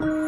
Thank you.